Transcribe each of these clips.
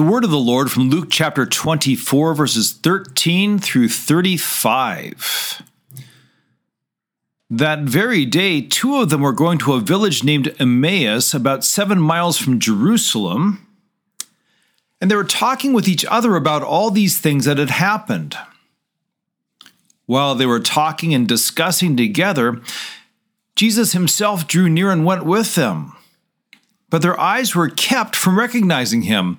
The word of the Lord from Luke chapter 24, verses 13 through 35. That very day, two of them were going to a village named Emmaus, about seven miles from Jerusalem, and they were talking with each other about all these things that had happened. While they were talking and discussing together, Jesus himself drew near and went with them. But their eyes were kept from recognizing him.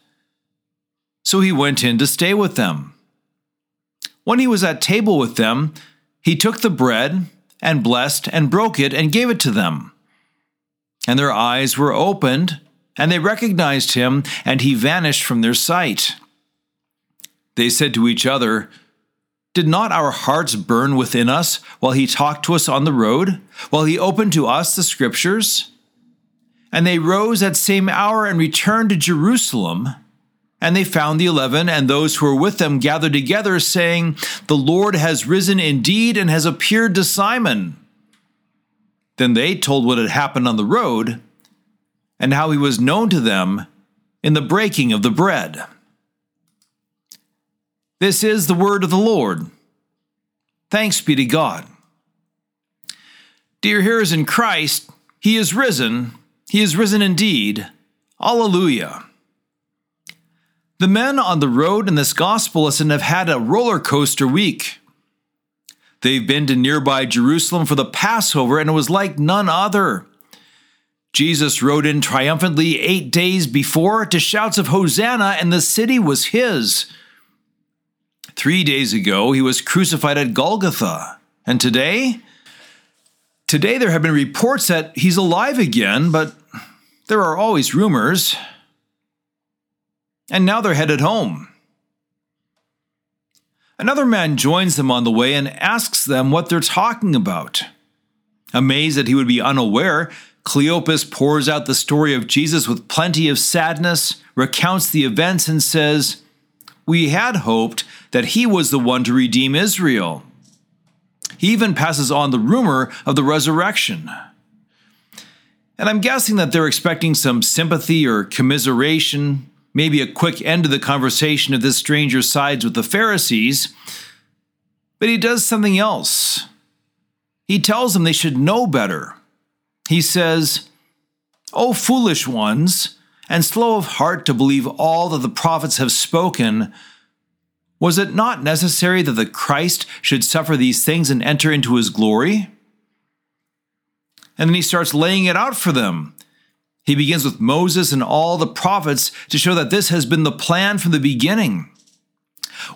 So he went in to stay with them. When he was at table with them, he took the bread and blessed and broke it and gave it to them. And their eyes were opened, and they recognized him, and he vanished from their sight. They said to each other, Did not our hearts burn within us while he talked to us on the road, while he opened to us the scriptures? And they rose that same hour and returned to Jerusalem. And they found the eleven and those who were with them gathered together, saying, The Lord has risen indeed and has appeared to Simon. Then they told what had happened on the road and how he was known to them in the breaking of the bread. This is the word of the Lord. Thanks be to God. Dear hearers in Christ, he is risen. He is risen indeed. Alleluia. The men on the road in this gospel lesson have had a roller coaster week. They've been to nearby Jerusalem for the Passover, and it was like none other. Jesus rode in triumphantly eight days before to shouts of Hosanna, and the city was his. Three days ago, he was crucified at Golgotha. And today? Today, there have been reports that he's alive again, but there are always rumors and now they're headed home. Another man joins them on the way and asks them what they're talking about. Amazed that he would be unaware, Cleopas pours out the story of Jesus with plenty of sadness, recounts the events, and says, We had hoped that he was the one to redeem Israel. He even passes on the rumor of the resurrection. And I'm guessing that they're expecting some sympathy or commiseration, maybe a quick end to the conversation if this stranger sides with the Pharisees, but he does something else. He tells them they should know better. He says, O foolish ones, and slow of heart to believe all that the prophets have spoken, was it not necessary that the Christ should suffer these things and enter into his glory? And then he starts laying it out for them he begins with Moses and all the prophets to show that this has been the plan from the beginning.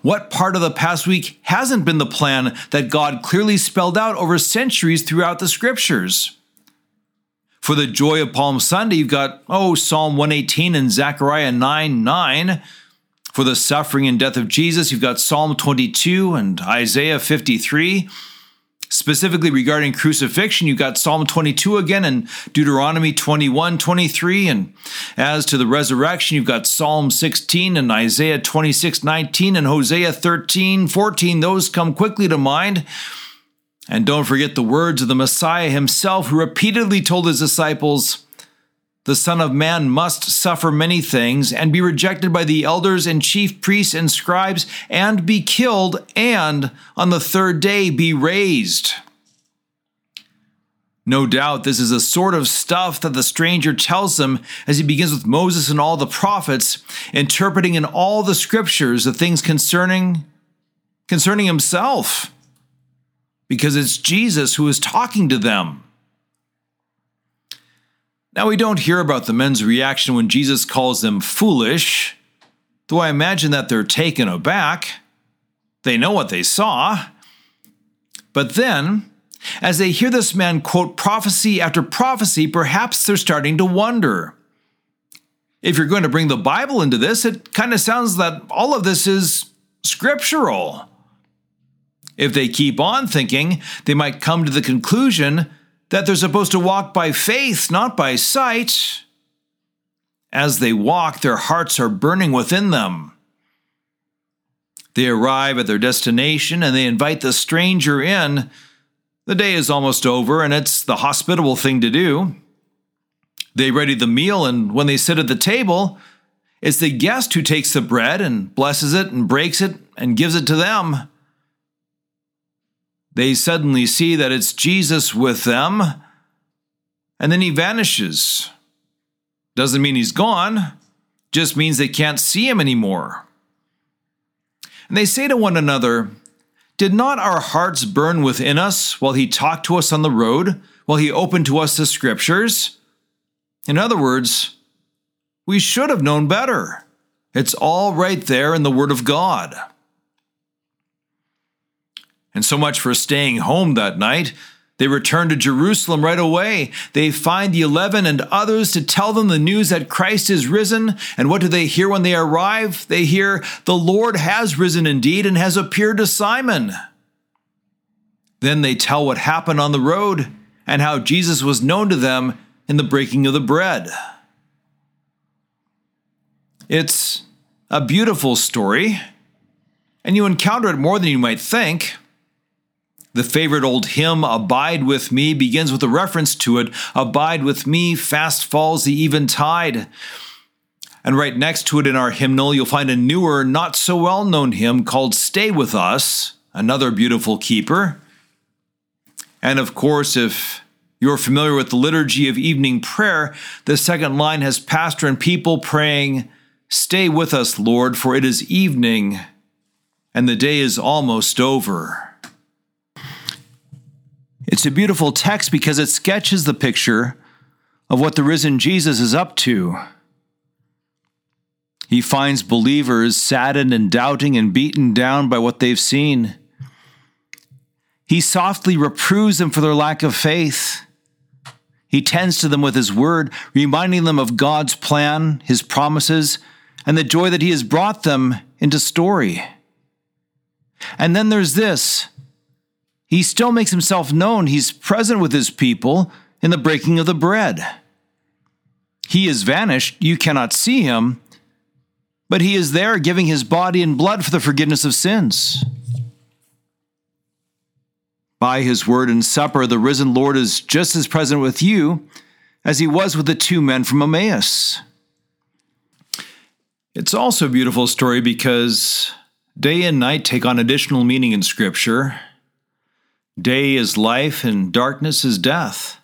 What part of the past week hasn't been the plan that God clearly spelled out over centuries throughout the scriptures? For the joy of Palm Sunday, you've got, oh, Psalm 118 and Zechariah 9 9. For the suffering and death of Jesus, you've got Psalm 22 and Isaiah 53. Specifically regarding crucifixion, you've got Psalm 22 again and Deuteronomy 21 23. And as to the resurrection, you've got Psalm 16 and Isaiah 26 19 and Hosea 13 14. Those come quickly to mind. And don't forget the words of the Messiah himself, who repeatedly told his disciples, The Son of Man must suffer many things and be rejected by the elders and chief priests and scribes and be killed, and on the third day be raised. No doubt this is the sort of stuff that the stranger tells them as he begins with Moses and all the prophets, interpreting in all the scriptures the things concerning concerning himself because it's Jesus who is talking to them. Now, we don't hear about the men's reaction when Jesus calls them foolish, though I imagine that they're taken aback. They know what they saw. But then, as they hear this man quote prophecy after prophecy, perhaps they're starting to wonder. If you're going to bring the Bible into this, it kind of sounds that all of this is scriptural. If they keep on thinking, they might come to the conclusion that they're supposed to walk by faith, not by sight. As they walk, their hearts are burning within them. They arrive at their destination and they invite the stranger in. The day is almost over, and it's the hospitable thing to do. They ready the meal, and when they sit at the table, it's the guest who takes the bread and blesses it and breaks it and gives it to them they suddenly see that it's Jesus with them, and then he vanishes. Doesn't mean he's gone, just means they can't see him anymore. And they say to one another, Did not our hearts burn within us while he talked to us on the road, while he opened to us the scriptures? In other words, we should have known better. It's all right there in the Word of God. And so much for staying home that night. They return to Jerusalem right away. They find the eleven and others to tell them the news that Christ is risen. And what do they hear when they arrive? They hear, The Lord has risen indeed and has appeared to Simon. Then they tell what happened on the road and how Jesus was known to them in the breaking of the bread. It's a beautiful story, and you encounter it more than you might think. The favorite old hymn, Abide with Me, begins with a reference to it Abide with me, fast falls the eventide. And right next to it in our hymnal, you'll find a newer, not so well known hymn called Stay With Us, another beautiful keeper. And of course, if you're familiar with the liturgy of evening prayer, the second line has pastor and people praying, Stay with us, Lord, for it is evening and the day is almost over. It's a beautiful text because it sketches the picture of what the risen Jesus is up to. He finds believers saddened and doubting and beaten down by what they've seen. He softly reproves them for their lack of faith. He tends to them with his word, reminding them of God's plan, his promises, and the joy that he has brought them into story. And then there's this he still makes himself known. He's present with his people in the breaking of the bread. He is vanished, you cannot see him, but he is there giving his body and blood for the forgiveness of sins. By his word and supper, the risen Lord is just as present with you as he was with the two men from Emmaus. It's also a beautiful story because day and night take on additional meaning in Scripture. Day is life, and darkness is death.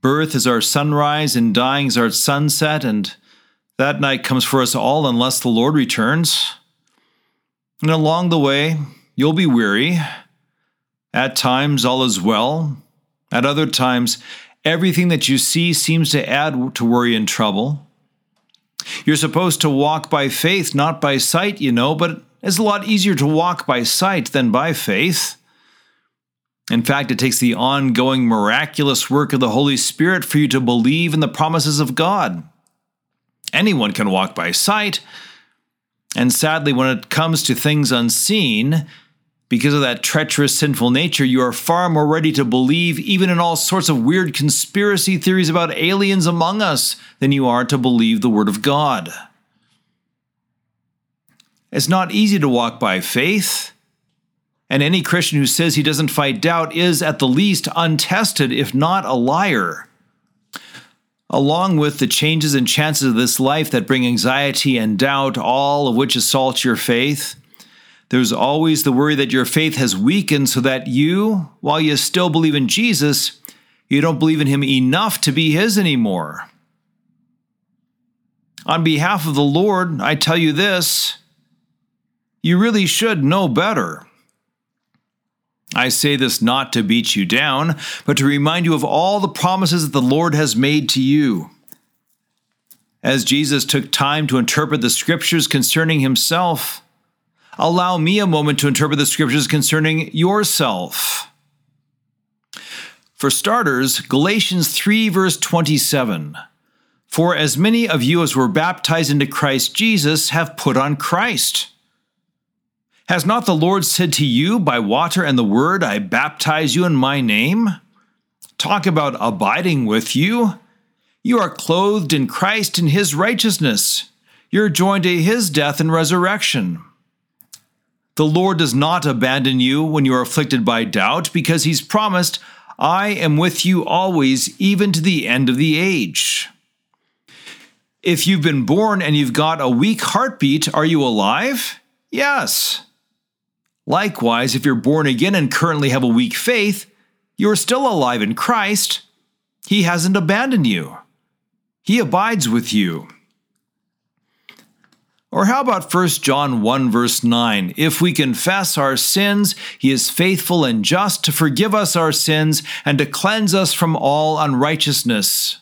Birth is our sunrise, and dying is our sunset, and that night comes for us all unless the Lord returns. And along the way, you'll be weary. At times, all is well. At other times, everything that you see seems to add to worry and trouble. You're supposed to walk by faith, not by sight, you know, but it's a lot easier to walk by sight than by faith. In fact, it takes the ongoing miraculous work of the Holy Spirit for you to believe in the promises of God. Anyone can walk by sight, and sadly, when it comes to things unseen, because of that treacherous sinful nature, you are far more ready to believe even in all sorts of weird conspiracy theories about aliens among us than you are to believe the Word of God. It's not easy to walk by faith. And any Christian who says he doesn't fight doubt is, at the least, untested, if not a liar. Along with the changes and chances of this life that bring anxiety and doubt, all of which assault your faith, there's always the worry that your faith has weakened so that you, while you still believe in Jesus, you don't believe in him enough to be his anymore. On behalf of the Lord, I tell you this you really should know better. I say this not to beat you down, but to remind you of all the promises that the Lord has made to you. As Jesus took time to interpret the scriptures concerning himself, allow me a moment to interpret the scriptures concerning yourself. For starters, Galatians 3, verse 27. For as many of you as were baptized into Christ Jesus have put on Christ. Has not the Lord said to you, By water and the word I baptize you in my name? Talk about abiding with you. You are clothed in Christ in his righteousness. You're joined to his death and resurrection. The Lord does not abandon you when you are afflicted by doubt, because he's promised, I am with you always, even to the end of the age. If you've been born and you've got a weak heartbeat, are you alive? Yes. Likewise, if you're born again and currently have a weak faith, you're still alive in Christ. He hasn't abandoned you, He abides with you. Or how about 1 John 1, verse 9? If we confess our sins, he is faithful and just to forgive us our sins and to cleanse us from all unrighteousness.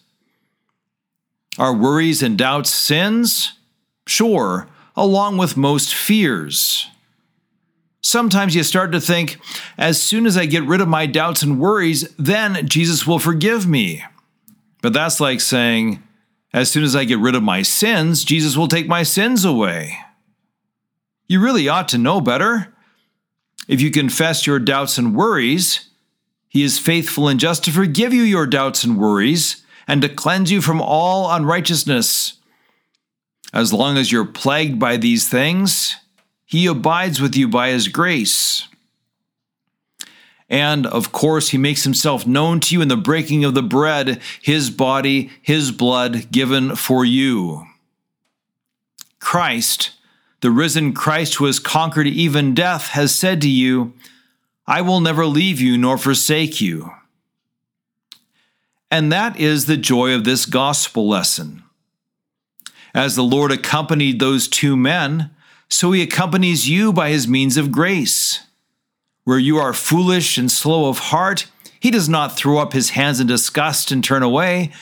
Are worries and doubts sins? Sure, along with most fears. Sometimes you start to think, as soon as I get rid of my doubts and worries, then Jesus will forgive me. But that's like saying, as soon as I get rid of my sins, Jesus will take my sins away. You really ought to know better. If you confess your doubts and worries, He is faithful and just to forgive you your doubts and worries and to cleanse you from all unrighteousness. As long as you're plagued by these things, he abides with you by His grace. And of course, He makes Himself known to you in the breaking of the bread, His body, His blood given for you. Christ, the risen Christ who has conquered even death, has said to you, I will never leave you nor forsake you. And that is the joy of this gospel lesson. As the Lord accompanied those two men, so he accompanies you by his means of grace. Where you are foolish and slow of heart, he does not throw up his hands in disgust and turn away.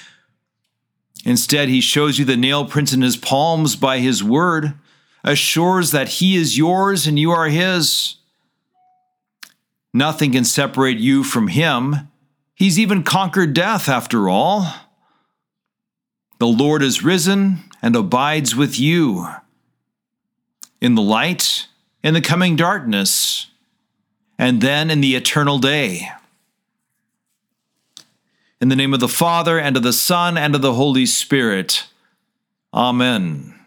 Instead, he shows you the nail prints in his palms by his word, assures that he is yours and you are his. Nothing can separate you from him. He's even conquered death, after all. The Lord is risen and abides with you in the light, in the coming darkness, and then in the eternal day. In the name of the Father, and of the Son, and of the Holy Spirit. Amen.